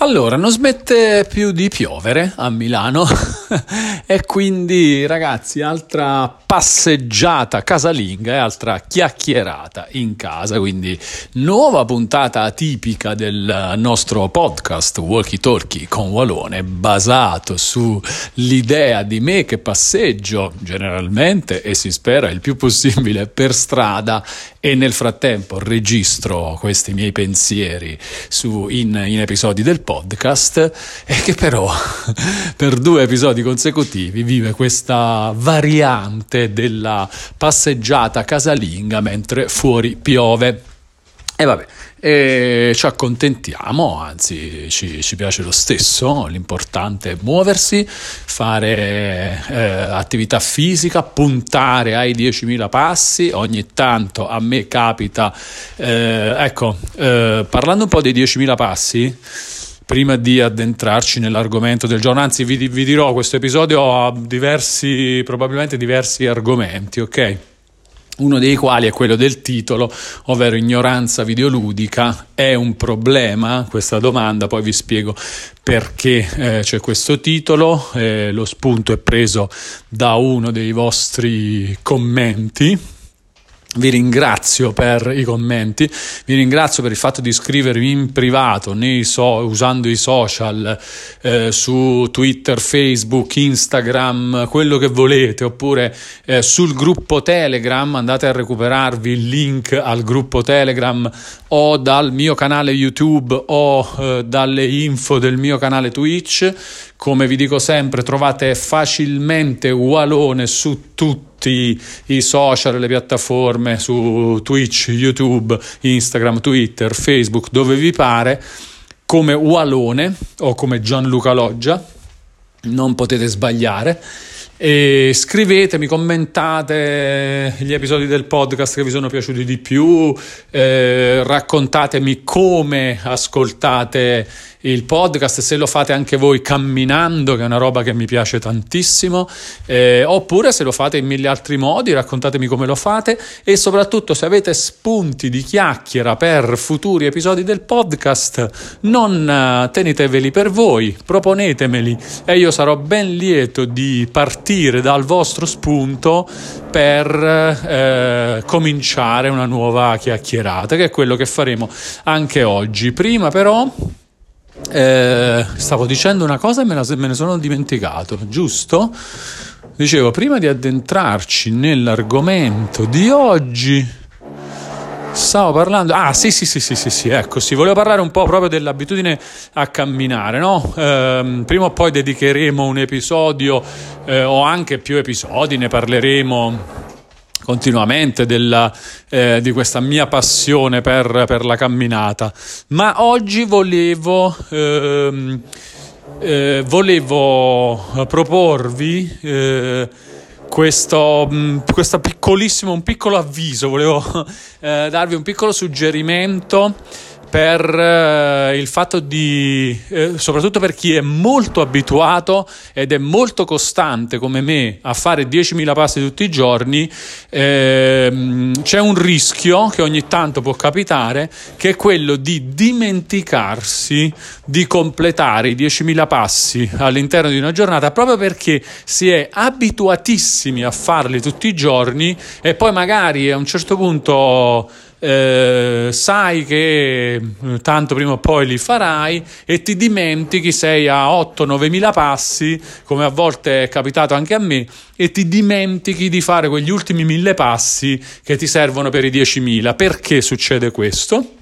Allora, non smette più di piovere a Milano e quindi ragazzi, altra passeggiata casalinga e altra chiacchierata in casa, quindi nuova puntata atipica del nostro podcast Walkie Talkie con Walone, basato sull'idea di me che passeggio generalmente e si spera il più possibile per strada e nel frattempo registro questi miei pensieri su, in, in episodi del podcast e che però per due episodi consecutivi vive questa variante della passeggiata casalinga mentre fuori piove. E vabbè, e ci accontentiamo, anzi ci, ci, piace lo stesso, l'importante è muoversi, fare eh, attività fisica, puntare ai 10.000 passi, ogni tanto a me capita, eh, ecco, eh, parlando un po' dei 10.000 passi, prima di addentrarci nell'argomento del giorno, anzi vi, vi dirò, questo episodio ha diversi, probabilmente diversi argomenti, ok? uno dei quali è quello del titolo, ovvero ignoranza videoludica. È un problema questa domanda? Poi vi spiego perché eh, c'è questo titolo. Eh, lo spunto è preso da uno dei vostri commenti vi ringrazio per i commenti, vi ringrazio per il fatto di scrivermi in privato so, usando i social eh, su Twitter, Facebook, Instagram, quello che volete, oppure eh, sul gruppo Telegram, andate a recuperarvi il link al gruppo Telegram o dal mio canale YouTube o eh, dalle info del mio canale Twitch. Come vi dico sempre, trovate facilmente Walone su tutti tutti i social, le piattaforme su Twitch, YouTube, Instagram, Twitter, Facebook, dove vi pare, come Walone o come Gianluca Loggia, non potete sbagliare. E scrivetemi, commentate gli episodi del podcast che vi sono piaciuti di più, eh, raccontatemi come ascoltate il podcast, se lo fate anche voi camminando, che è una roba che mi piace tantissimo, eh, oppure se lo fate in mille altri modi, raccontatemi come lo fate e soprattutto se avete spunti di chiacchiera per futuri episodi del podcast, non uh, teneteveli per voi, proponetemeli e io sarò ben lieto di partire dal vostro spunto per eh, cominciare una nuova chiacchierata, che è quello che faremo anche oggi. Prima però eh, stavo dicendo una cosa e me, la, me ne sono dimenticato, giusto? Dicevo, prima di addentrarci nell'argomento di oggi, stavo parlando. Ah, sì, sì, sì, sì, sì, sì, ecco, sì, volevo parlare un po' proprio dell'abitudine a camminare, no? Eh, prima o poi dedicheremo un episodio eh, o anche più episodi, ne parleremo continuamente della, eh, di questa mia passione per, per, la camminata, ma oggi volevo, ehm, eh, volevo proporvi eh, questo, mm, questo piccolissimo, un piccolo avviso, volevo eh, darvi un piccolo suggerimento per eh, il fatto di, eh, soprattutto per chi è molto abituato ed è molto costante come me a fare 10.000 passi tutti i giorni, ehm, c'è un rischio che ogni tanto può capitare, che è quello di dimenticarsi di completare i 10.000 passi all'interno di una giornata proprio perché si è abituatissimi a farli tutti i giorni e poi magari a un certo punto eh, sai che eh, tanto prima o poi li farai e ti dimentichi, sei a 8-9 mila passi, come a volte è capitato anche a me, e ti dimentichi di fare quegli ultimi mille passi che ti servono per i 10.000. Perché succede questo?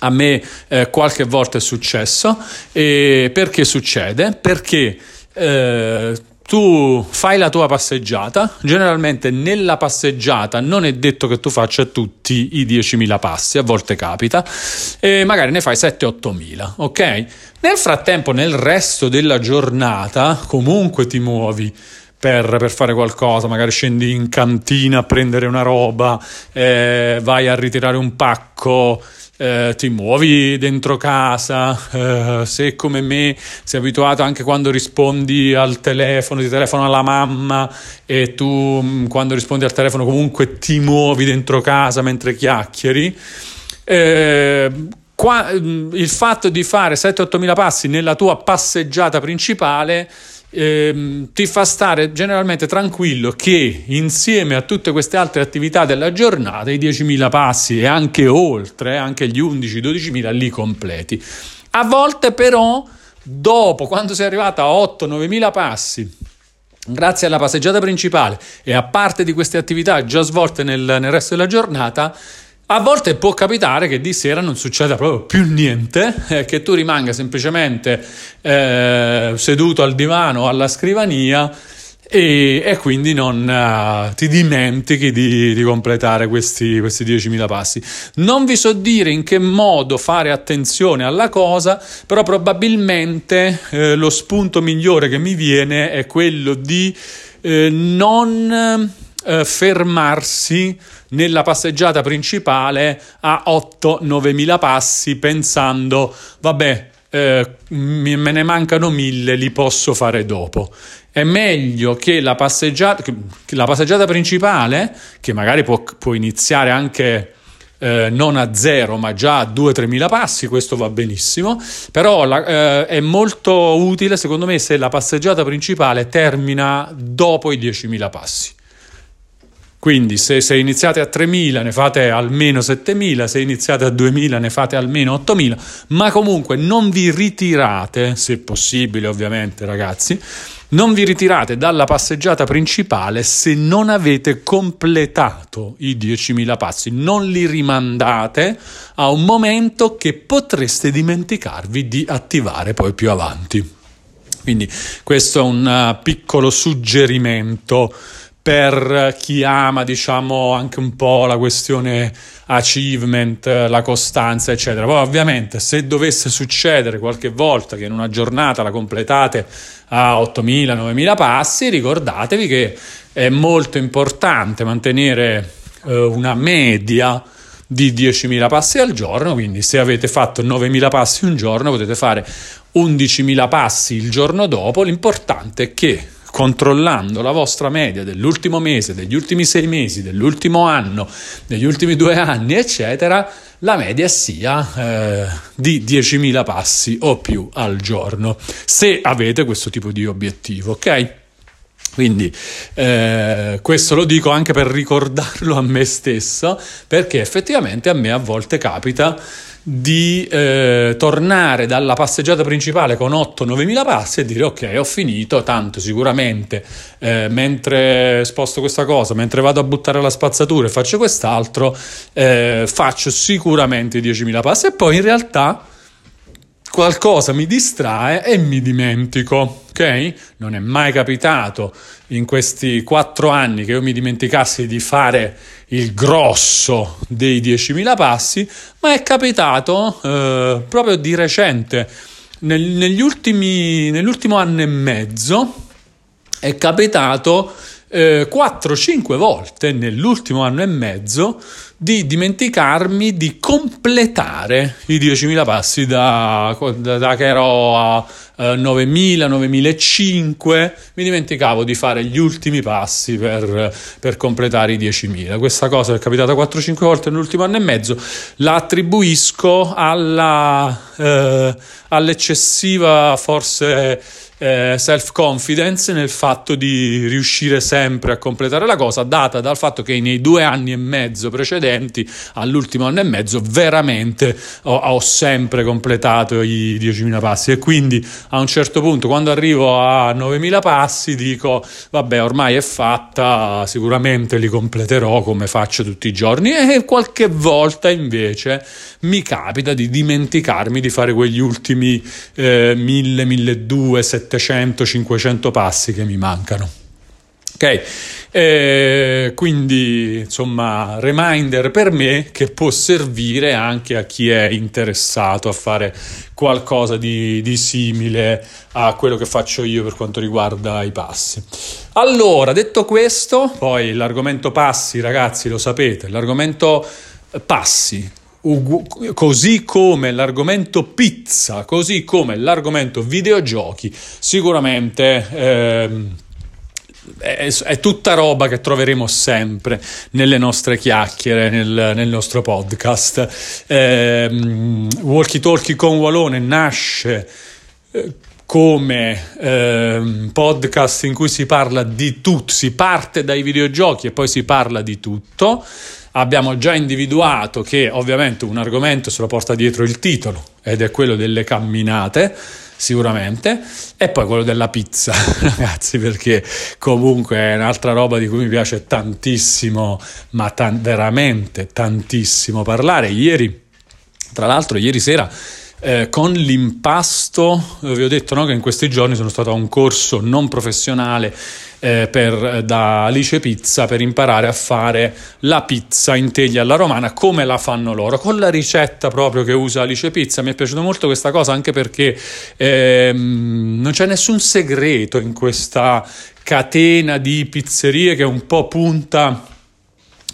A me eh, qualche volta è successo. E perché succede? Perché eh, tu fai la tua passeggiata, generalmente nella passeggiata non è detto che tu faccia tutti i 10.000 passi, a volte capita, e magari ne fai 7-8.000, ok? Nel frattempo, nel resto della giornata, comunque ti muovi. Per, per, fare qualcosa, magari scendi in cantina a prendere una roba, eh, vai a ritirare un pacco, eh, ti muovi dentro casa, eh, se come me sei abituato anche quando rispondi al telefono, ti telefono alla mamma e tu mm, quando rispondi al telefono comunque ti muovi dentro casa mentre chiacchieri. Eh, qua, il fatto di fare 7-8 mila passi nella tua passeggiata principale ehm, ti fa stare generalmente tranquillo che insieme a tutte queste altre attività della giornata i 10.000 passi e anche oltre, anche gli 11-12.000 li completi. A volte però, dopo, quando sei arrivata a 8-9.000 passi, grazie alla passeggiata principale e a parte di queste attività già svolte nel, nel resto della giornata, a volte può capitare che di sera non succeda proprio più niente, eh, che tu rimanga semplicemente eh, seduto al divano o alla scrivania e, e quindi non uh, ti dimentichi di, di completare questi, questi 10.000 passi. Non vi so dire in che modo fare attenzione alla cosa, però probabilmente eh, lo spunto migliore che mi viene è quello di eh, non eh, fermarsi nella passeggiata principale a 8-9 mila passi pensando vabbè eh, me ne mancano mille, li posso fare dopo. È meglio che la passeggiata, che la passeggiata principale, che magari può, può iniziare anche eh, non a zero, ma già a 2-3 mila passi, questo va benissimo. Però la, eh, è molto utile, secondo me, se la passeggiata principale termina dopo i 10.000 passi. Quindi se, se, iniziate a 3.000 ne fate almeno 7.000, se iniziate a 2.000 ne fate almeno 8.000, ma comunque non vi ritirate, se possibile ovviamente ragazzi, non vi ritirate dalla passeggiata principale se non avete completato i 10.000 passi, non li rimandate a un momento che potreste dimenticarvi di attivare poi più avanti. Quindi questo è un uh, piccolo suggerimento per chi ama, diciamo, anche un po' la questione achievement, la costanza, eccetera. Poi ovviamente se dovesse succedere qualche volta che in una giornata la completate a 8.000, 9.000 passi, ricordatevi che è molto importante mantenere eh, una media di 10.000 passi al giorno, quindi se avete fatto 9.000 passi un giorno potete fare 11.000 passi il giorno dopo, l'importante è che controllando la vostra media dell'ultimo mese, degli ultimi sei mesi, dell'ultimo anno, degli ultimi due anni, eccetera, la media sia eh, di 10.000 passi o più al giorno, se avete questo tipo di obiettivo, ok? Quindi eh, questo lo dico anche per ricordarlo a me stesso, perché effettivamente a me a volte capita di eh, tornare dalla passeggiata principale con 8-9 mila passi e dire ok ho finito, tanto sicuramente eh, mentre sposto questa cosa, mentre vado a buttare la spazzatura e faccio quest'altro, eh, faccio sicuramente 10.000 passi e poi in realtà qualcosa mi distrae e mi dimentico, ok? Non è mai capitato in questi quattro anni che io mi dimenticassi di fare il grosso dei 10.000 passi, ma è capitato eh, proprio di recente, nel, negli ultimi, nell'ultimo anno e mezzo, è capitato eh, 4-5 volte nell'ultimo anno e mezzo di dimenticarmi di completare i 10.000 passi da, da, da che ero a eh, 9.000, 9.005, mi dimenticavo di fare gli ultimi passi per, per completare i 10.000. Questa cosa è capitata 4-5 volte nell'ultimo anno e mezzo, la attribuisco alla, eh, all'eccessiva forse eh, self-confidence nel fatto di riuscire sempre a completare la cosa, data dal fatto che nei due anni e mezzo precedenti, all'ultimo anno e mezzo, veramente ho, ho sempre completato i 10.000 passi e quindi a un certo punto, quando arrivo a 9.000 passi, dico vabbè, ormai è fatta, sicuramente li completerò come faccio tutti i giorni e qualche volta invece mi capita di dimenticarmi di fare quegli ultimi eh, 1000, 1200, 700, 500 passi che mi mancano. Ok, eh, quindi insomma, reminder per me che può servire anche a chi è interessato a fare qualcosa di, di simile a quello che faccio io per quanto riguarda i passi. Allora, detto questo, poi l'argomento passi, ragazzi, lo sapete, l'argomento passi così come l'argomento pizza, così come l'argomento videogiochi, sicuramente eh, è, è, tutta roba che troveremo sempre nelle nostre chiacchiere, nel, nel nostro podcast. Eh, Walkie Talkie con Walone nasce eh, come eh, podcast in cui si parla di tutto, si parte dai videogiochi e poi si parla di tutto. Abbiamo già individuato che ovviamente un argomento se lo porta dietro il titolo ed è quello delle camminate sicuramente, e poi quello della pizza, ragazzi, perché comunque è un'altra roba di cui mi piace tantissimo, ma tan- veramente tantissimo parlare. Ieri, tra l'altro, ieri sera eh, con l'impasto, vi ho detto no, che in questi giorni sono stato a un corso non professionale eh, per, da Alice Pizza per imparare a fare la pizza in teglia alla romana come la fanno loro, con la ricetta proprio che usa Alice Pizza. Mi è piaciuta molto questa cosa anche perché ehm, non c'è nessun segreto in questa catena di pizzerie che un po' punta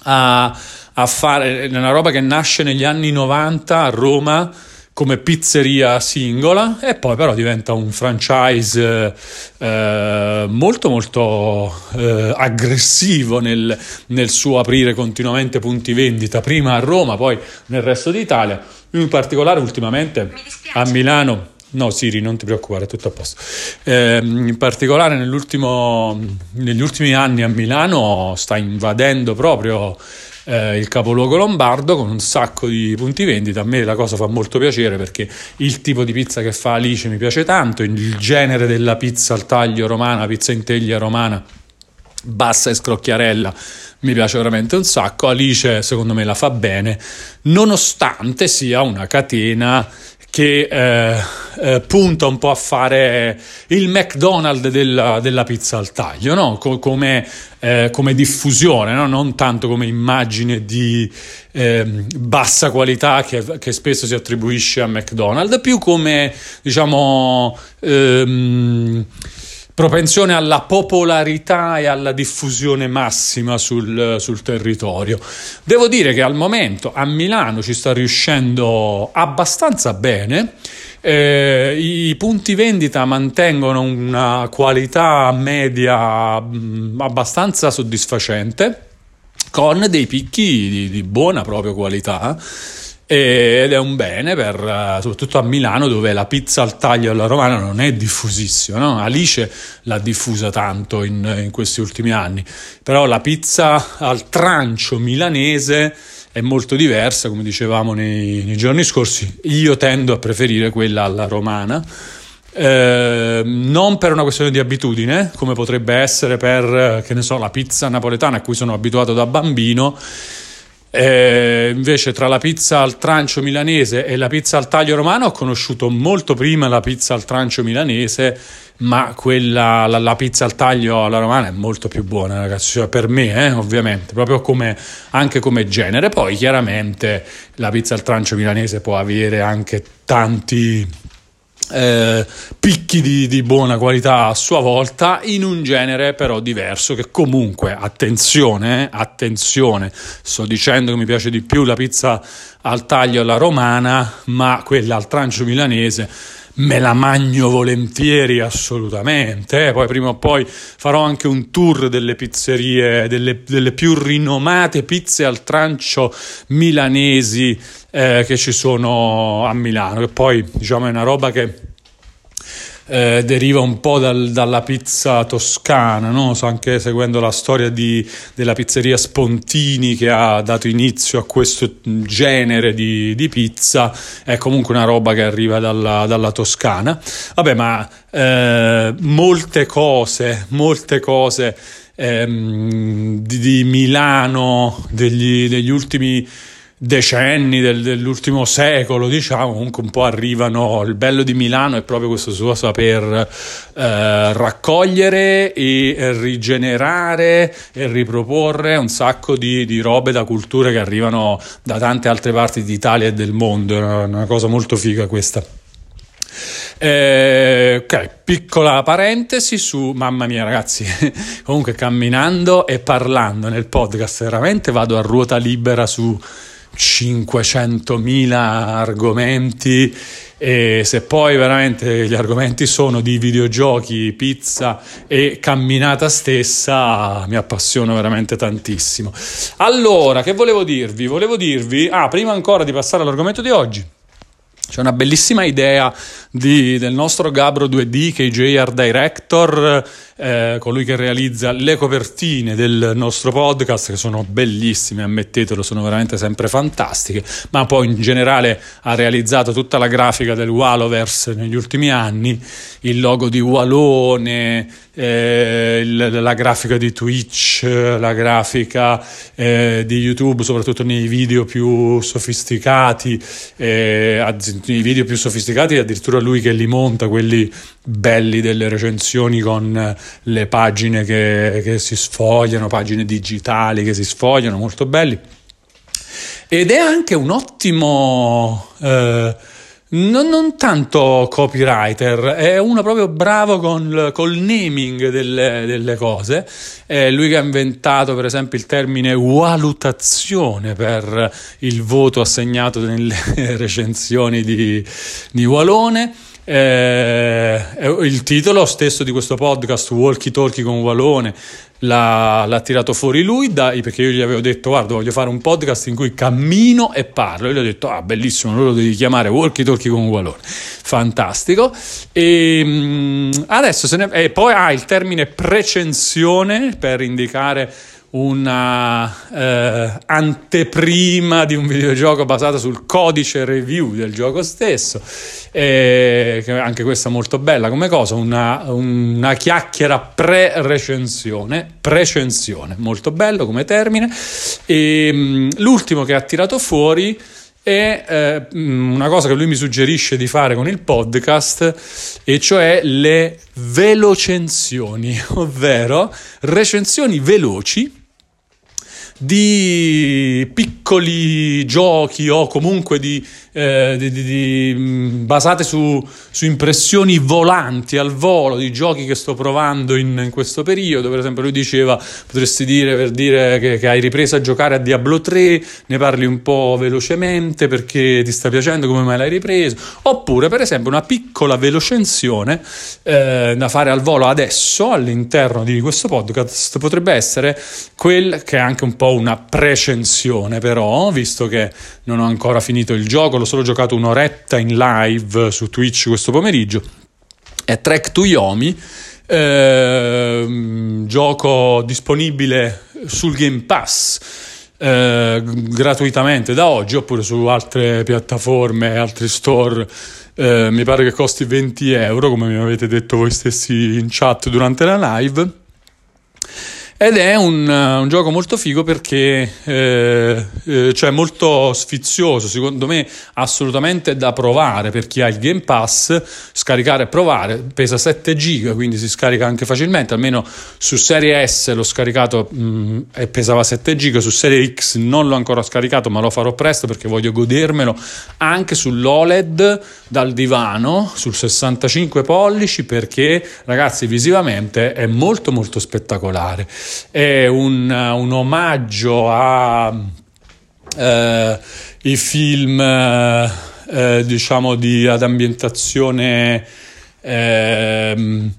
a, a fare una roba che nasce negli anni 90 a Roma come pizzeria singola e poi però diventa un franchise eh, molto molto eh, aggressivo nel, nel, suo aprire continuamente punti vendita. Prima a Roma poi nel resto d'Italia. In particolare ultimamente a Milano. No, Siri, non ti preoccupare, è tutto a posto. Eh, in particolare negli ultimi anni a Milano sta invadendo proprio eh, il capoluogo lombardo con un sacco di punti vendita. A me la cosa fa molto piacere perché il tipo di pizza che fa Alice mi piace tanto, il genere della pizza al taglio romana, pizza in teglia romana bassa e scrocchiarella mi piace veramente un sacco Alice secondo me la fa bene nonostante sia una catena che eh, eh, punta un po' a fare il McDonald's della, della pizza al taglio, no? Co- come, eh, come, diffusione, no? non tanto come immagine di ehm, bassa qualità che, che, spesso si attribuisce a McDonald's, più come diciamo ehm, propensione alla popolarità e alla diffusione massima sul, sul, territorio. Devo dire che al momento a Milano ci sta riuscendo abbastanza bene. Eh, I punti vendita mantengono una qualità media mh, abbastanza soddisfacente con dei picchi di, di buona proprio qualità ed è un bene per, eh, soprattutto a Milano dove la pizza al taglio alla romana non è diffusissima no? Alice l'ha diffusa tanto in, in, questi ultimi anni. Però la pizza al trancio milanese è molto diversa come dicevamo nei, nei giorni scorsi. Io tendo a preferire quella alla romana. Eh, non per una questione di abitudine come potrebbe essere per che ne so la pizza napoletana a cui sono abituato da bambino eh, invece tra la pizza al trancio milanese e la pizza al taglio romano ho conosciuto molto prima la pizza al trancio milanese, ma quella, la, la pizza al taglio alla romana è molto più buona, ragazzi, cioè, per me, eh, ovviamente, proprio come, anche come genere. Poi chiaramente la pizza al trancio milanese può avere anche tanti eh, picchi di, di, buona qualità a sua volta in un genere però diverso che comunque attenzione eh, attenzione sto dicendo che mi piace di più la pizza al taglio alla romana ma quella al trancio milanese me la magno volentieri assolutamente. Eh. Poi prima o poi farò anche un tour delle pizzerie, delle, delle più rinomate pizze al trancio milanesi eh, che ci sono a Milano, che poi diciamo è una roba che eh, deriva un po' dal, dalla pizza toscana, no? so, anche seguendo la storia di, della pizzeria Spontini che ha dato inizio a questo genere di, di pizza, è comunque una roba che arriva dalla, dalla Toscana. Vabbè, ma eh, molte cose, molte cose ehm, di, di, Milano degli, degli ultimi decenni del, dell'ultimo secolo, diciamo, comunque un po' arrivano. Il bello di Milano è proprio questo suo saper eh, raccogliere e rigenerare e riproporre un sacco di, di, robe da culture che arrivano da tante altre parti d'Italia e del mondo. È una, una cosa molto figa questa. Eh, ok, piccola parentesi su mamma mia, ragazzi. Comunque, camminando e parlando nel podcast, veramente vado a ruota libera su 500.000 argomenti e se poi veramente gli argomenti sono di videogiochi, pizza e camminata stessa, mi appassiono veramente tantissimo. Allora, che volevo dirvi? Volevo dirvi, ah, prima ancora di passare all'argomento di oggi, c'è una bellissima idea di, del nostro Gabro 2D, che è JR Director, eh, colui che realizza le copertine del nostro podcast, che sono bellissime, ammettetelo, sono veramente sempre fantastiche, ma poi in generale ha realizzato tutta la grafica del Waloverse negli ultimi anni, il logo di Walone, eh, la grafica di Twitch, la grafica eh, di YouTube, soprattutto nei video più sofisticati, eh, nei video più sofisticati addirittura lui che li monta, quelli belli delle recensioni con le pagine che, che si sfogliano, pagine digitali che si sfogliano, molto belli. Ed è anche un ottimo... Eh, non, non, tanto copywriter, è uno proprio bravo con, col naming delle, delle cose. È lui che ha inventato, per esempio, il termine valutazione per il voto assegnato nelle recensioni di, di Walone. Eh, il titolo stesso di questo podcast, Walkie Talkie con Walone, l'ha, l'ha, tirato fuori lui dai, perché io gli avevo detto guarda voglio fare un podcast in cui cammino e parlo. E gli ho detto ah bellissimo allora lo devi chiamare Walkie Talkie con Walone. Fantastico. E mm, adesso se ne, e poi ha ah, il termine precensione per indicare una eh, anteprima di un videogioco basata sul codice review del gioco stesso, eh, anche questa molto bella come cosa, una, una chiacchiera pre-recensione, precensione, molto bello come termine. E, mh, l'ultimo che ha tirato fuori è eh, una cosa che lui mi suggerisce di fare con il podcast, e cioè le velocensioni, ovvero recensioni veloci di piccoli giochi o comunque di, eh, di, di, mm, basate su, su, impressioni volanti al volo di giochi che sto provando in, in, questo periodo. Per esempio, lui diceva: potresti dire per dire che, che, hai ripreso a giocare a Diablo 3, ne parli un po' velocemente perché ti sta piacendo, come mai l'hai ripreso. Oppure, per esempio, una piccola velocensione eh, da fare al volo adesso all'interno di questo podcast potrebbe essere quel che è anche un po' po' una precensione però, visto che non ho ancora finito il gioco, l'ho solo giocato un'oretta in live su Twitch questo pomeriggio, è Track to Yomi, eh, gioco disponibile sul Game Pass. Eh, gratuitamente da oggi oppure su altre piattaforme, altri store. Eh, mi pare che costi 20 euro, come mi avete detto voi stessi in chat durante la live. Ed è un, un, gioco molto figo perché eh, eh, cioè molto sfizioso, secondo me assolutamente da provare per chi ha il Game Pass, scaricare e provare, pesa 7 giga quindi si scarica anche facilmente, almeno su Serie S l'ho scaricato mh, mm, e pesava 7 giga, su Serie X non l'ho ancora scaricato ma lo farò presto perché voglio godermelo anche sull'OLED dal divano, sul 65 pollici perché ragazzi visivamente è molto molto spettacolare è un, un omaggio a eh, i film eh, diciamo di, ad ambientazione eh,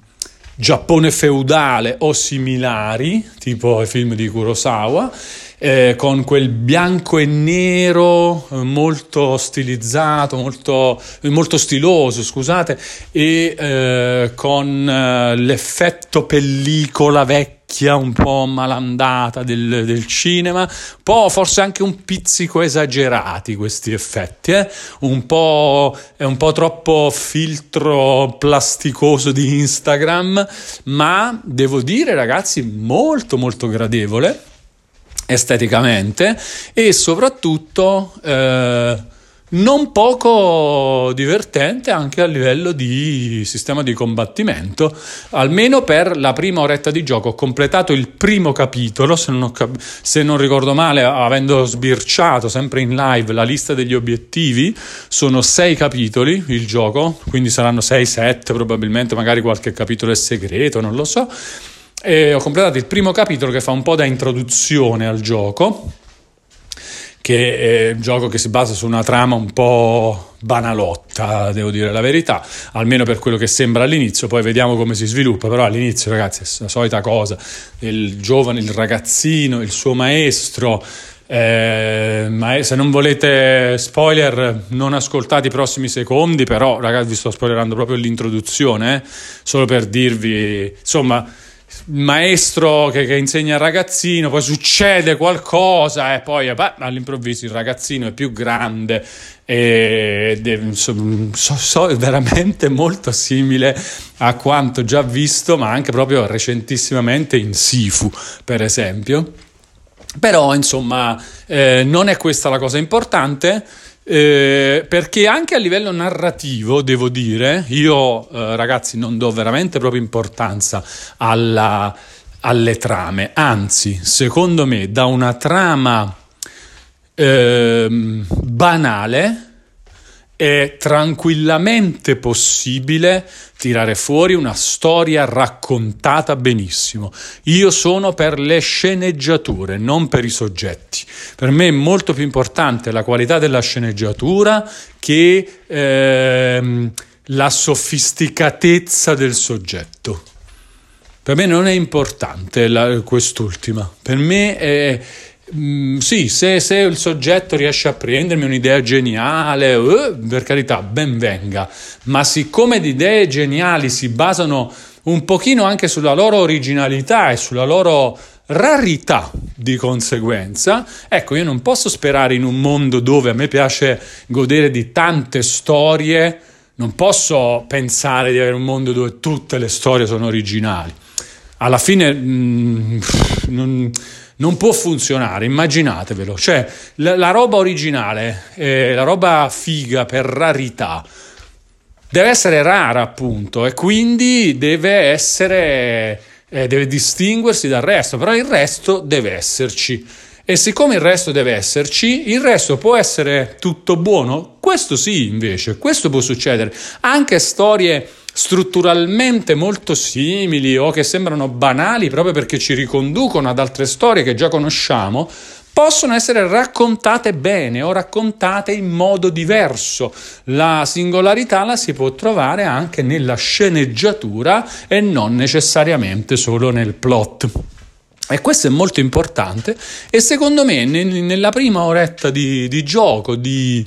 Giappone feudale o similari, tipo i film di Kurosawa, eh, con quel bianco e nero eh, molto stilizzato, molto, molto stiloso, scusate, e eh, con eh, l'effetto pellicola vecchia vecchia, un po' malandata del, del, cinema, un po' forse anche un pizzico esagerati questi effetti, eh? un po', è un po' troppo filtro plasticoso di Instagram, ma devo dire ragazzi molto molto gradevole esteticamente e soprattutto... Eh, non poco divertente anche a livello di sistema di combattimento, almeno per la prima oretta di gioco. Ho completato il primo capitolo, se non, ho, se non ricordo male, avendo sbirciato sempre in live la lista degli obiettivi, sono sei capitoli il gioco, quindi saranno sei, sette probabilmente, magari qualche capitolo è segreto, non lo so. E ho completato il primo capitolo che fa un po' da introduzione al gioco che è un gioco che si basa su una trama un po' banalotta, devo dire la verità, almeno per quello che sembra all'inizio, poi vediamo come si sviluppa, però all'inizio ragazzi è la solita cosa, il giovane, il ragazzino, il suo maestro, eh, ma se non volete spoiler, non ascoltate i prossimi secondi, però ragazzi vi sto spoilerando proprio l'introduzione, eh? solo per dirvi, insomma, maestro che, che, insegna al ragazzino, poi succede qualcosa e poi beh, all'improvviso il ragazzino è più grande ed è so, so, veramente molto simile a quanto già visto, ma anche proprio recentissimamente in Sifu, per esempio. Però, insomma, eh, non è questa la cosa importante. Eh, perché anche a livello narrativo, devo dire, io eh, ragazzi non do veramente proprio importanza alla, alle trame, anzi, secondo me, da una trama ehm, banale è tranquillamente possibile tirare fuori una storia raccontata benissimo. Io sono per le sceneggiature, non per i soggetti. Per me è molto più importante la qualità della sceneggiatura che ehm, la sofisticatezza del soggetto. Per me non è importante la, quest'ultima. Per me è Mm, sì, se, se, il soggetto riesce a prendermi un'idea geniale, uh, per carità, ben venga, ma siccome di idee geniali si basano un pochino anche sulla loro originalità e sulla loro rarità di conseguenza, ecco, io non posso sperare in un mondo dove a me piace godere di tante storie, non posso pensare di avere un mondo dove tutte le storie sono originali. Alla fine... Mm, non, non può funzionare, immaginatevelo, cioè la, la roba originale, eh, la roba figa per rarità, deve essere rara appunto e quindi deve essere, eh, deve distinguersi dal resto, però il resto deve esserci. E siccome il resto deve esserci, il resto può essere tutto buono? Questo sì, invece, questo può succedere. Anche storie strutturalmente molto simili o che sembrano banali proprio perché ci riconducono ad altre storie che già conosciamo, possono essere raccontate bene o raccontate in modo diverso. La singolarità la si può trovare anche nella sceneggiatura e non necessariamente solo nel plot. E questo è molto importante e secondo me nella prima oretta di, di gioco, di,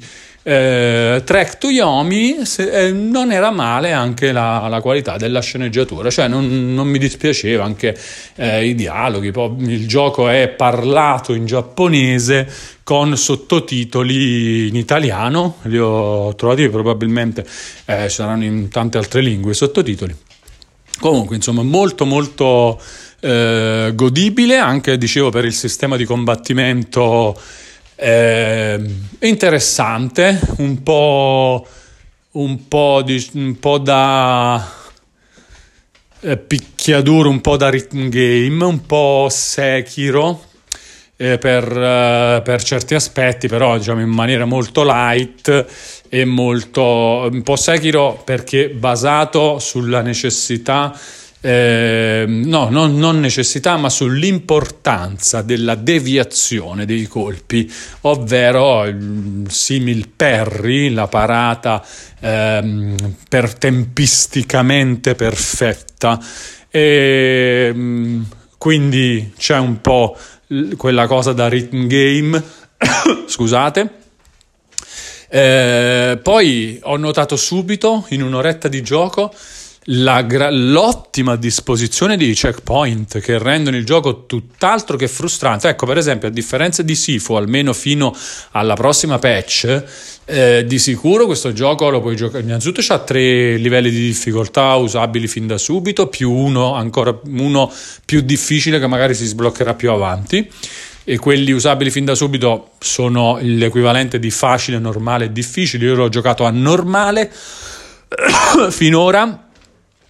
eh, Trek to Yomi se, eh, non era male anche la, la, qualità della sceneggiatura, cioè non, non mi dispiaceva anche eh, i dialoghi, il gioco è parlato in giapponese con sottotitoli in italiano, li ho trovati probabilmente eh, saranno in tante altre lingue sottotitoli. Comunque, insomma, molto molto eh, godibile, anche dicevo per il sistema di combattimento eh, interessante, un po', un po', di, un po da eh, picchiaduro, un po' da rhythm game, un po' Sekiro eh, per, eh, per, certi aspetti, però diciamo in maniera molto light e molto un po' Sekiro perché basato sulla necessità eh, no, non, non, necessità, ma sull'importanza della deviazione dei colpi, ovvero il simil Perry, la parata ehm, per tempisticamente perfetta. E, ehm, quindi c'è un po' quella cosa da rhythm game, scusate. Eh, poi ho notato subito in un'oretta di gioco la, l'ottima disposizione di checkpoint che rendono il gioco tutt'altro che frustrante. Ecco, per esempio, a differenza di Sifu, almeno fino alla prossima patch, eh, di sicuro questo gioco lo puoi giocare. Innanzitutto c'ha tre livelli di difficoltà usabili fin da subito, più uno ancora uno più difficile che magari si sbloccherà più avanti. E quelli usabili fin da subito sono l'equivalente di facile, normale e difficile. Io l'ho giocato a normale finora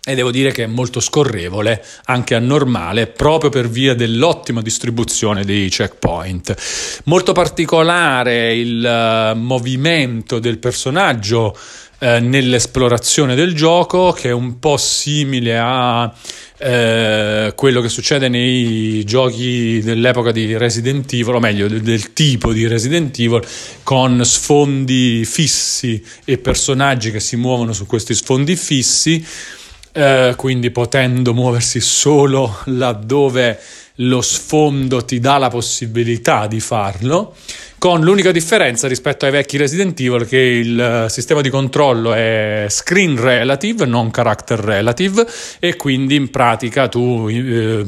e devo dire che è molto scorrevole anche a normale proprio per via dell'ottima distribuzione dei checkpoint. Molto particolare il uh, movimento del personaggio uh, nell'esplorazione del gioco che è un po' simile a eh, quello che succede nei giochi dell'epoca di Resident Evil, o meglio del, del, tipo di Resident Evil, con sfondi fissi e personaggi che si muovono su questi sfondi fissi eh, quindi potendo muoversi solo laddove lo sfondo ti dà la possibilità di farlo, con l'unica differenza rispetto ai vecchi Resident Evil che il eh, sistema di controllo è screen relative, non character relative, e quindi in pratica tu eh,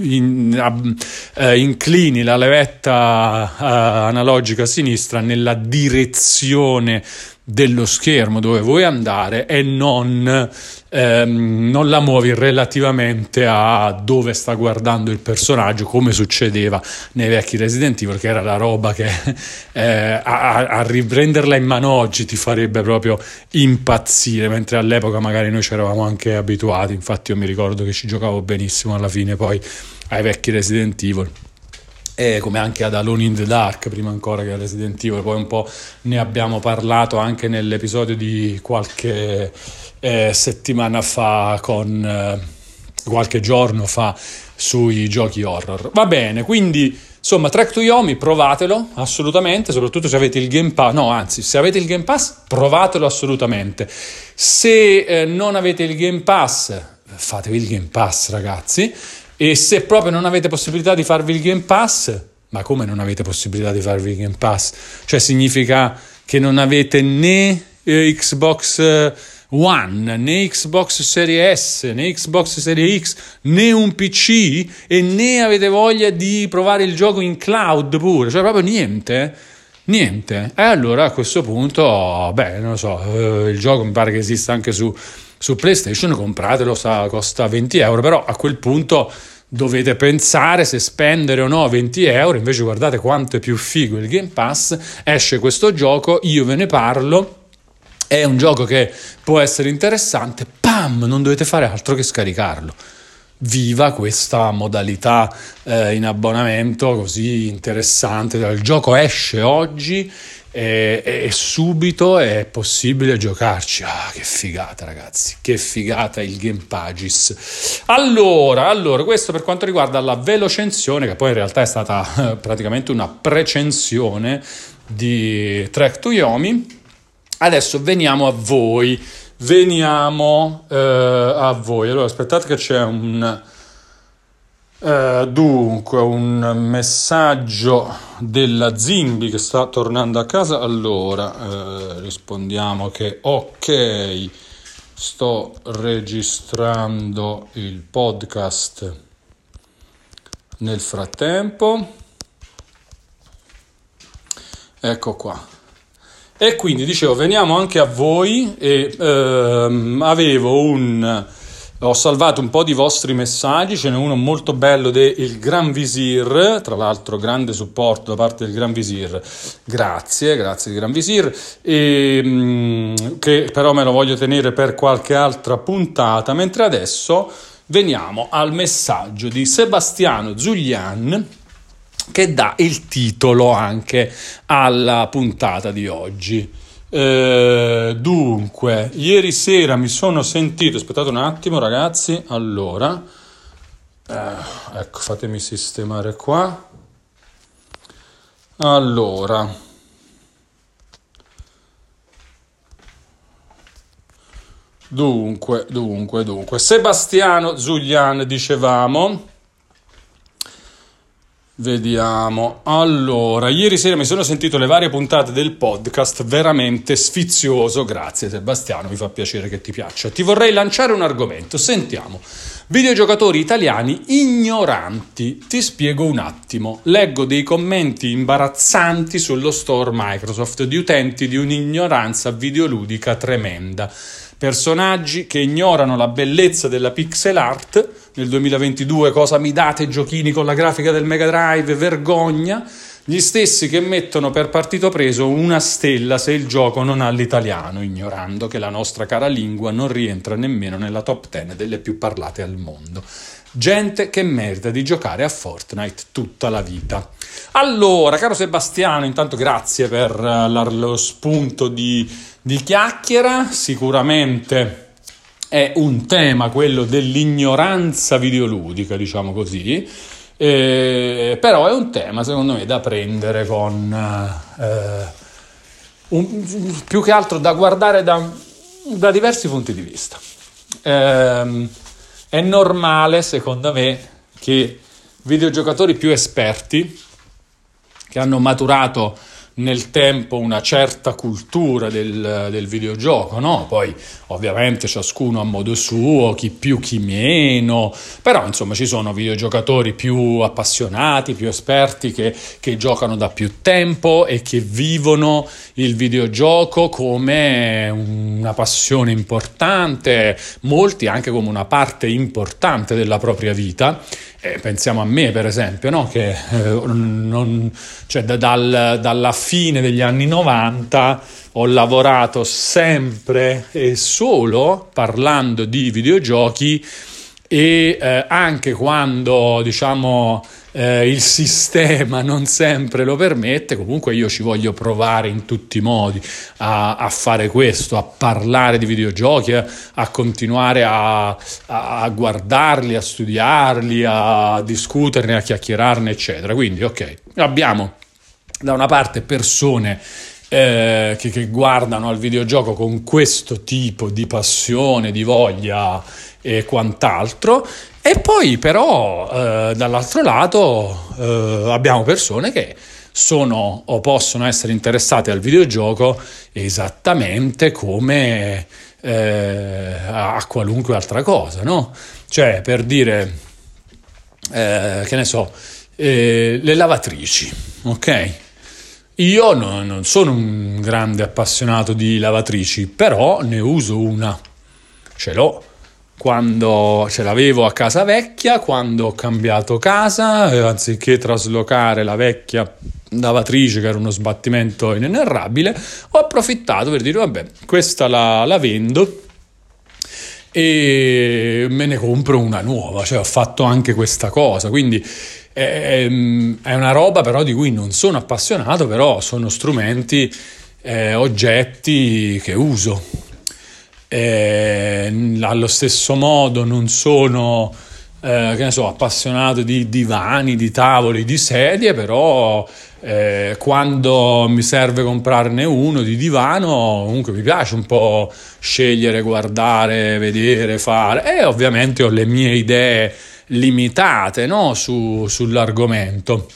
in, eh, inclini la levetta eh, analogica sinistra nella direzione dello schermo dove vuoi andare e non, ehm, non, la muovi relativamente a dove sta guardando il personaggio come succedeva nei vecchi Resident Evil che era la roba che eh, a, a, riprenderla in mano oggi ti farebbe proprio impazzire mentre all'epoca magari noi ci eravamo anche abituati. Infatti io mi ricordo che ci giocavo benissimo alla fine poi ai vecchi Resident Evil e come anche ad Alone in the Dark prima ancora che a Resident Evil poi un po' ne abbiamo parlato anche nell'episodio di qualche eh, settimana fa con eh, qualche giorno fa sui giochi horror. Va bene quindi insomma Track to Yomi provatelo assolutamente soprattutto se avete il Game Pass no anzi se avete il Game Pass provatelo assolutamente. Se eh, non avete il Game Pass fatevi il Game Pass ragazzi e se proprio non avete possibilità di farvi il Game Pass, ma come non avete possibilità di farvi il Game Pass? Cioè significa che non avete né eh, Xbox eh, One, né Xbox Series S, né Xbox Series X, né un PC e né avete voglia di provare il gioco in cloud pure, cioè proprio niente. Niente. E allora a questo punto, beh, non lo so, eh, il gioco mi pare che esista anche su, su PlayStation, compratelo, sa, costa 20 euro, però a quel punto dovete pensare se spendere o no 20 euro, invece guardate quanto è più figo il Game Pass, esce questo gioco, io ve ne parlo, è un gioco che può essere interessante, pam, non dovete fare altro che scaricarlo. Viva questa modalità eh, in abbonamento così interessante. Il gioco esce oggi e, e, subito è possibile giocarci. Ah, che figata, ragazzi! Che figata il Game Pages. Allora, allora, questo per quanto riguarda la velocensione, che poi in realtà è stata eh, praticamente una precensione di Trek to Yomi. Adesso veniamo a voi. Veniamo eh, a voi. Allora, aspettate che c'è un eh, dunque, un messaggio della Zimbi che sta tornando a casa. Allora, eh, rispondiamo che ok, sto registrando il podcast nel frattempo. Ecco qua. E quindi dicevo, veniamo anche a voi e ehm, avevo un ho salvato un po' di vostri messaggi, ce n'è uno molto bello del Gran Visir, tra l'altro grande supporto da parte del Gran Visir, grazie, grazie Gran Visir, e, mm, che però me lo voglio tenere per qualche altra puntata, mentre adesso veniamo al messaggio di Sebastiano Zuglian che dà il titolo anche alla puntata di oggi. Eh, dunque, ieri sera mi sono sentito, aspettate un attimo ragazzi, allora, eh, ecco, fatemi sistemare qua. Allora, dunque, dunque, dunque, Sebastiano Zuglian dicevamo Vediamo. Allora, ieri sera mi sono sentito le varie puntate del podcast, veramente sfizioso. Grazie Sebastiano, mi fa piacere che ti piaccia. Ti vorrei lanciare un argomento. Sentiamo. Videogiocatori italiani ignoranti. Ti spiego un attimo. Leggo dei commenti imbarazzanti sullo store Microsoft di utenti di un'ignoranza videoludica tremenda personaggi che ignorano la bellezza della pixel art. Nel 2022 cosa mi date giochini con la grafica del Mega Drive? Vergogna. Gli stessi che mettono per partito preso una stella se il gioco non ha l'italiano, ignorando che la nostra cara lingua non rientra nemmeno nella top 10 delle più parlate al mondo. Gente che merita di giocare a Fortnite tutta la vita. Allora, caro Sebastiano, intanto grazie per uh, lo spunto di, di chiacchiera. Sicuramente è un tema quello dell'ignoranza videoludica, diciamo così eh, però è un tema secondo me da prendere con eh, un, più che altro da guardare da, da diversi punti di vista. Eh, è normale secondo me che videogiocatori più esperti che hanno maturato nel tempo una certa cultura del, del videogioco, no? Poi ovviamente ciascuno a modo suo, chi più chi meno, però insomma ci sono videogiocatori più appassionati, più esperti che, che giocano da più tempo e che vivono il videogioco come una passione importante, molti anche come una parte importante della propria vita eh, pensiamo a me, per esempio, no? che eh, non, cioè, da, dal, dalla fine degli anni 90 ho lavorato sempre e solo parlando di videogiochi e eh, anche quando diciamo eh, il sistema non sempre lo permette, comunque io ci voglio provare in tutti i modi a, a fare questo, a parlare di videogiochi, a, a continuare a, a, guardarli, a studiarli, a discuterne, a chiacchierarne, eccetera. Quindi, ok, abbiamo da una parte persone eh, che, che, guardano al videogioco con questo tipo di passione, di voglia e quant'altro, e poi però eh, dall'altro lato eh, abbiamo persone che sono o possono essere interessate al videogioco esattamente come eh, a qualunque altra cosa, no? Cioè, per dire, eh, che ne so, eh, le lavatrici, ok? Io no, non sono un grande appassionato di lavatrici, però ne uso una, ce l'ho quando ce l'avevo a casa vecchia, quando ho cambiato casa, eh, anziché traslocare la vecchia lavatrice che era uno sbattimento inenerrabile, ho approfittato per dire vabbè, questa la, la vendo e me ne compro una nuova, cioè ho fatto anche questa cosa, quindi è, è una roba però di cui non sono appassionato, però sono strumenti, eh, oggetti che uso eh, allo stesso modo non sono eh, che ne so, appassionato di divani, di tavoli, di sedie, però eh, quando mi serve comprarne uno di divano, comunque mi piace un po' scegliere, guardare, vedere, fare e ovviamente ho le mie idee limitate no? Su, sull'argomento.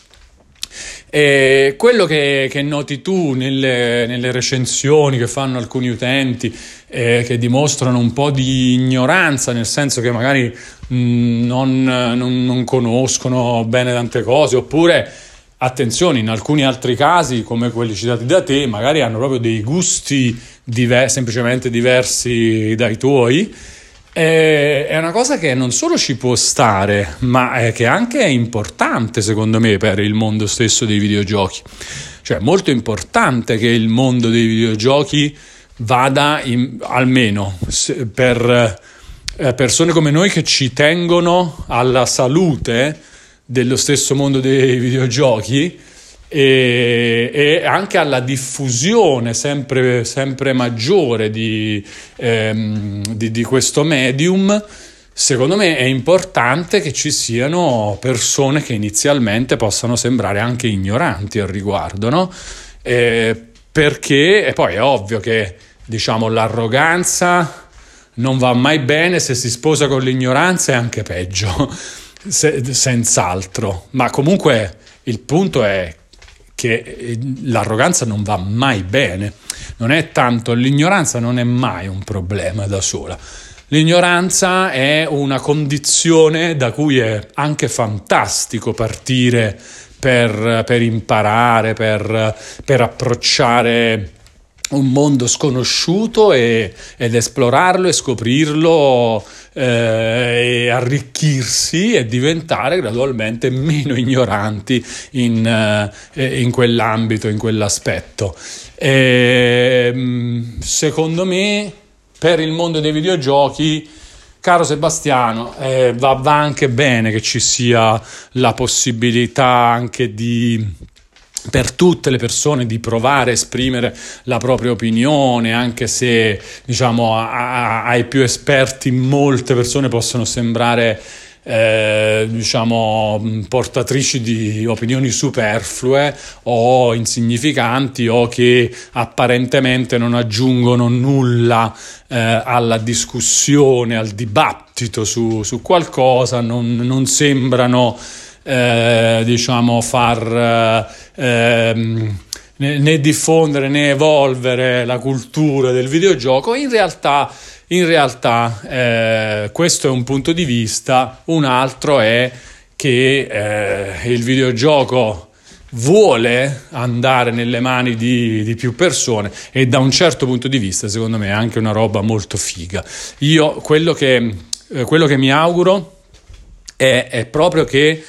E quello che, che noti tu nelle, nelle, recensioni che fanno alcuni utenti, eh, che dimostrano un po' di ignoranza, nel senso che magari mh, mm, non, non, non conoscono bene tante cose, oppure attenzione, in alcuni altri casi, come quelli citati da te, magari hanno proprio dei gusti diver- semplicemente diversi dai tuoi è una cosa che non solo ci può stare, ma è che anche è importante secondo me per il mondo stesso dei videogiochi. Cioè è molto importante che il mondo dei videogiochi vada in, almeno per eh, persone come noi che ci tengono alla salute dello stesso mondo dei videogiochi e, e, anche alla diffusione sempre, sempre maggiore di, ehm, di, di, questo medium, secondo me è importante che ci siano persone che inizialmente possano sembrare anche ignoranti al riguardo, no? Eh, perché e poi è ovvio che diciamo l'arroganza non va mai bene se si sposa con l'ignoranza è anche peggio, se, senz'altro, ma comunque il punto è che eh, l'arroganza non va mai bene. Non è tanto l'ignoranza, non è mai un problema da sola. L'ignoranza è una condizione da cui è anche fantastico partire per, per imparare, per, per, approcciare un mondo sconosciuto e, ed esplorarlo e scoprirlo eh, arricchirsi e diventare gradualmente meno ignoranti in, eh, in quell'ambito, in quell'aspetto. E, ehm, secondo me, per il mondo dei videogiochi, caro Sebastiano, eh, va, va anche bene che ci sia la possibilità anche di per tutte le persone di provare a esprimere la propria opinione, anche se diciamo ai più esperti molte persone possono sembrare eh, diciamo portatrici di opinioni superflue o insignificanti o che apparentemente non aggiungono nulla eh, alla discussione, al dibattito su, su qualcosa, non, non sembrano eh, diciamo far ehm, né, diffondere né evolvere la cultura del videogioco, in realtà, in realtà eh, questo è un punto di vista, un altro è che eh, il videogioco vuole andare nelle mani di, di, più persone e da un certo punto di vista secondo me è anche una roba molto figa. Io quello che, eh, quello che mi auguro è, è proprio che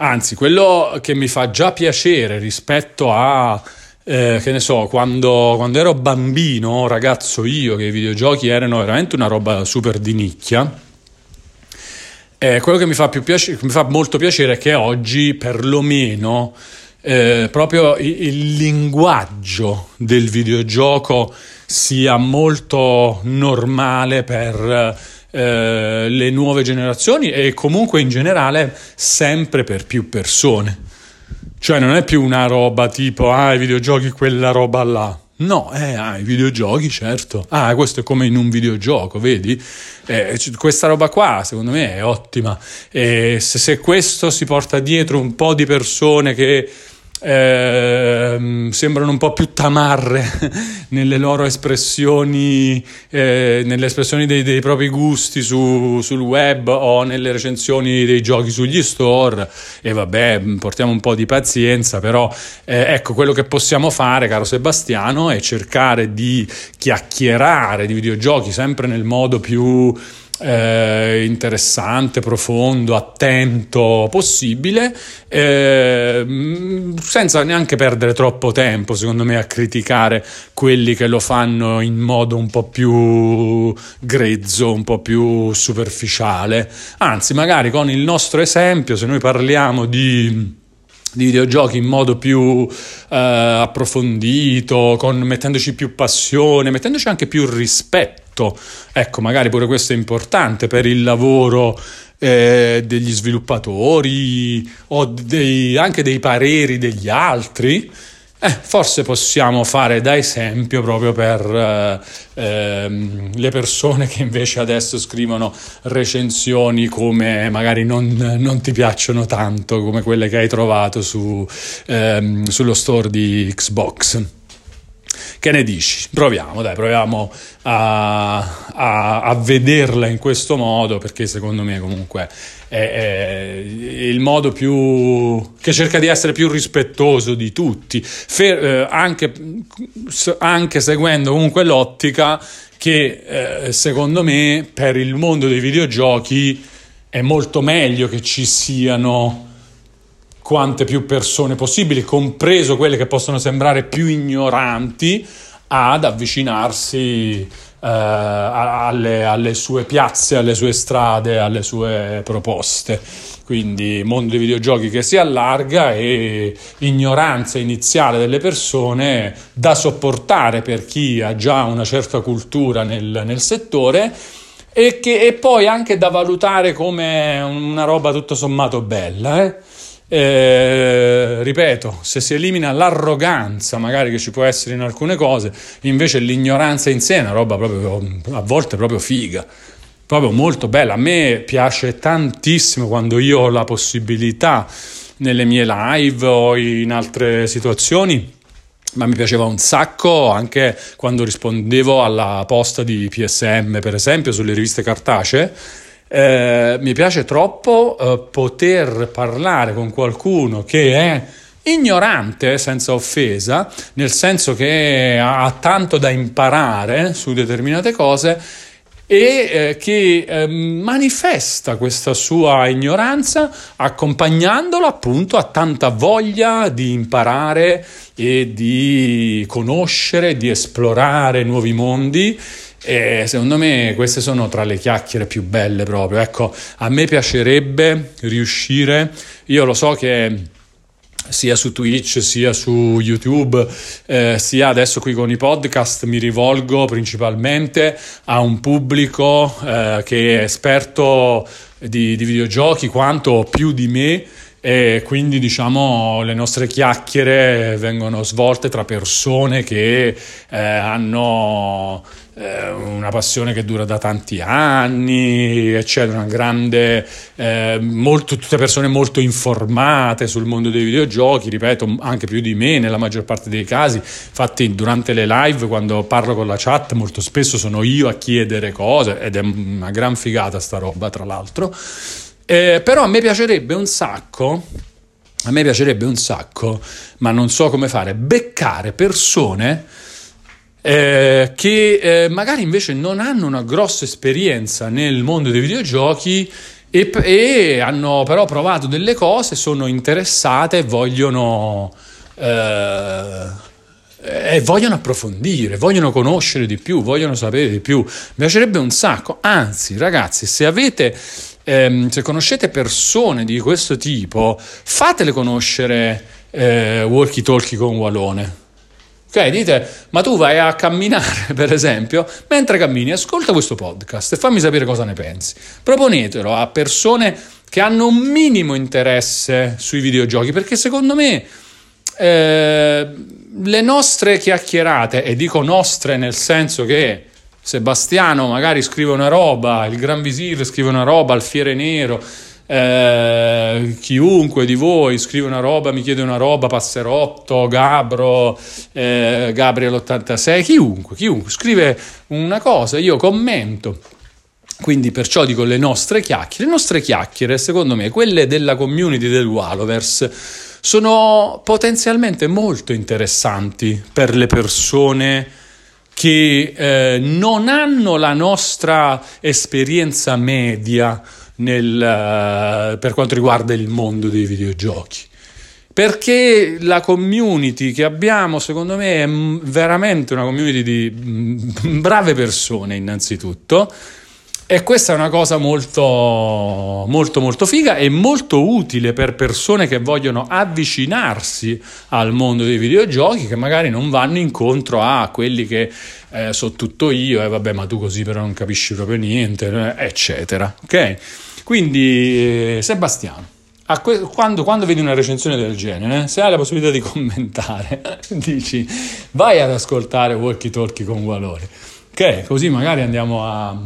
Anzi, quello che mi fa già piacere rispetto a, eh, che ne so, quando, quando, ero bambino, ragazzo io, che i videogiochi erano veramente una roba super di nicchia, eh, quello che mi fa, piace- mi fa, molto piacere è che oggi perlomeno eh, proprio il, il linguaggio del videogioco sia molto normale per eh, le nuove generazioni e comunque in generale sempre per più persone. Cioè non è più una roba tipo, ah, i videogiochi, quella roba là. No, eh, ah, i videogiochi, certo. Ah, questo è come in un videogioco, vedi? Eh, questa roba qua, secondo me, è ottima. E se, se questo si porta dietro un po' di persone che eh, sembrano un po' più tamarre nelle loro espressioni, eh, nelle espressioni dei, dei propri gusti su, sul web o nelle recensioni dei giochi sugli store. E vabbè, portiamo un po' di pazienza, però eh, ecco quello che possiamo fare, caro Sebastiano, è cercare di chiacchierare di videogiochi sempre nel modo più eh, interessante, profondo, attento possibile, eh, senza neanche perdere troppo tempo, secondo me, a criticare quelli che lo fanno in modo un po' più grezzo, un po' più superficiale. Anzi, magari con il nostro esempio, se noi parliamo di di videogiochi in modo più eh, approfondito, con, mettendoci più passione, mettendoci anche più rispetto. Ecco, magari pure questo è importante per il lavoro eh, degli sviluppatori o dei, anche dei pareri degli altri. Eh, forse possiamo fare da esempio proprio per eh, ehm, le persone che invece adesso scrivono recensioni come magari non, non ti piacciono tanto come quelle che hai trovato su, ehm, sullo store di Xbox. Che ne dici? Proviamo, dai, proviamo a, a, a vederla in questo modo perché secondo me comunque è, è, il modo più che cerca di essere più rispettoso di tutti, Fer, eh, anche, anche, seguendo comunque l'ottica che eh, secondo me per il mondo dei videogiochi è molto meglio che ci siano quante più persone possibili, compreso quelle che possono sembrare più ignoranti, ad avvicinarsi eh, alle, alle, sue piazze, alle sue strade, alle sue proposte. Quindi mondo dei videogiochi che si allarga e ignoranza iniziale delle persone da sopportare per chi ha già una certa cultura nel, nel settore. E, che, e poi anche da valutare come una roba tutto sommato bella. Eh? Eh, ripeto, se si elimina l'arroganza, magari che ci può essere in alcune cose, invece l'ignoranza in sé è una roba proprio a volte proprio figa, proprio molto bella. A me piace tantissimo quando io ho la possibilità nelle mie live o in altre situazioni. Ma mi piaceva un sacco anche quando rispondevo alla posta di PSM, per esempio, sulle riviste cartacee eh, mi piace troppo eh, poter parlare con qualcuno che è ignorante senza offesa, nel senso che ha tanto da imparare su determinate cose e eh, che eh, manifesta questa sua ignoranza accompagnandola appunto a tanta voglia di imparare e di conoscere, di esplorare nuovi mondi. E secondo me queste sono tra le chiacchiere più belle proprio. Ecco, a me piacerebbe riuscire, io lo so che sia su Twitch sia su YouTube, eh, sia adesso qui con i podcast mi rivolgo principalmente a un pubblico eh, che è esperto di, di videogiochi quanto più di me e quindi diciamo le nostre chiacchiere vengono svolte tra persone che eh, hanno eh, una passione che dura da tanti anni, eccetera, una grande, eh, molto, tutte persone molto informate sul mondo dei videogiochi, ripeto, anche più di me nella maggior parte dei casi, infatti durante le live quando parlo con la chat molto spesso sono io a chiedere cose ed è una gran figata sta roba tra l'altro, eh, però a me piacerebbe un sacco a me piacerebbe un sacco, ma non so come fare, beccare persone eh, che eh, magari invece non hanno una grossa esperienza nel mondo dei videogiochi e, e hanno però provato delle cose, sono interessate e vogliono, eh, vogliono approfondire, vogliono conoscere di più, vogliono sapere di più. Mi piacerebbe un sacco, anzi ragazzi, se avete ehm, se conoscete persone di questo tipo, fatele conoscere eh, walkie talkie con Walone. Ok, dite, ma tu vai a camminare, per esempio, mentre cammini, ascolta questo podcast e fammi sapere cosa ne pensi. Proponetelo a persone che hanno un minimo interesse sui videogiochi, perché secondo me eh, le nostre chiacchierate, e dico nostre nel senso che Sebastiano magari scrive una roba, il Gran Visir scrive una roba, Alfiere Nero, eh, chiunque di voi scrive una roba, mi chiede una roba, Passerotto, Gabro, eh, Gabriel 86, chiunque, chiunque scrive una cosa, io commento. Quindi perciò dico le nostre chiacchiere. Le nostre chiacchiere, secondo me, quelle della community del Wallowverse, sono potenzialmente molto interessanti per le persone che eh, non hanno la nostra esperienza media nel, uh, per quanto riguarda il mondo dei videogiochi. Perché la community che abbiamo, secondo me, è veramente una community di brave persone, innanzitutto. E questa è una cosa molto, molto, molto figa e molto utile per persone che vogliono avvicinarsi al mondo dei videogiochi, che magari non vanno incontro a quelli che eh, so tutto io, e eh, vabbè, ma tu così però non capisci proprio niente, eh, eccetera. Ok? Quindi, eh, Sebastiano, que- quando, quando, vedi una recensione del genere, se hai la possibilità di commentare, dici vai ad ascoltare Walkie Talkie con Valore, ok? Così magari andiamo a,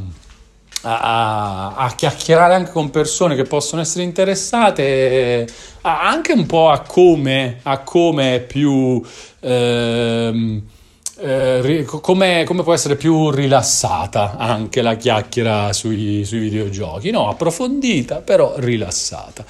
a, a, chiacchierare anche con persone che possono essere interessate, anche un po' a come, a come più. Ehm, eh, come, come, può essere più rilassata anche la chiacchiera sui, sui videogiochi, no, approfondita però rilassata.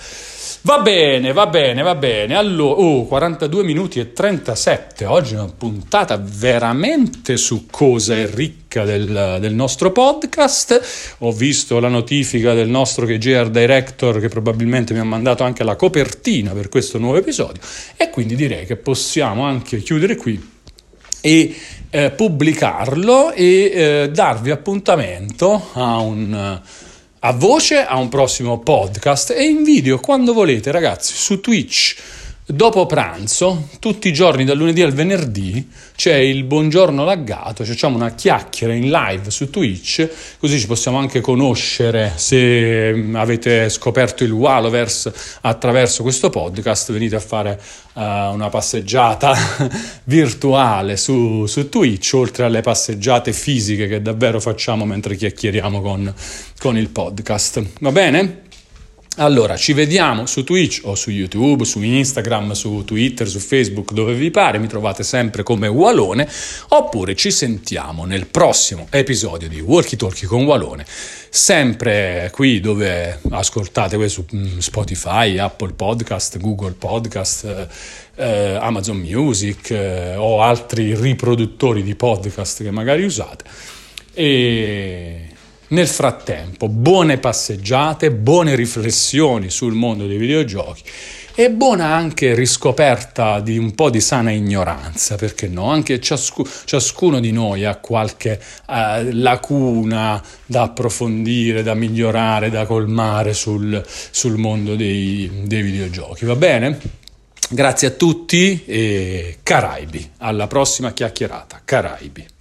Va bene, va bene, va bene. Allora, oh, 42 minuti e 37. Oggi è una puntata veramente succosa e ricca del, del nostro podcast. Ho visto la notifica del nostro KGR Director che probabilmente mi ha mandato anche la copertina per questo nuovo episodio e quindi direi che possiamo anche chiudere qui e eh, pubblicarlo e eh, darvi appuntamento a, un, a voce a un prossimo podcast e in video quando volete ragazzi su Twitch dopo pranzo, tutti i giorni dal lunedì al venerdì, c'è il buongiorno laggato, facciamo una chiacchiera in live su Twitch, così ci possiamo anche conoscere se mm, avete scoperto il Wallowverse attraverso questo podcast, venite a fare uh, una passeggiata virtuale su, su, Twitch, oltre alle passeggiate fisiche che davvero facciamo mentre chiacchieriamo con, con il podcast. Va bene? Allora, ci vediamo su Twitch o su YouTube, su Instagram, su Twitter, su Facebook, dove vi pare, mi trovate sempre come Walone, oppure ci sentiamo nel prossimo episodio di Walkie Talkie con Walone, sempre qui dove ascoltate su mm, Spotify, Apple Podcast, Google Podcast, eh, eh, Amazon Music eh, o altri riproduttori di podcast che magari usate. E Nel frattempo, buone passeggiate, buone riflessioni sul mondo dei videogiochi e buona anche riscoperta di un po' di sana ignoranza, perché no? Anche ciascu- ciascuno di noi ha qualche eh, lacuna da approfondire, da migliorare, da colmare sul, sul mondo dei, dei videogiochi, va bene? Grazie a tutti e Caraibi, alla prossima chiacchierata, Caraibi.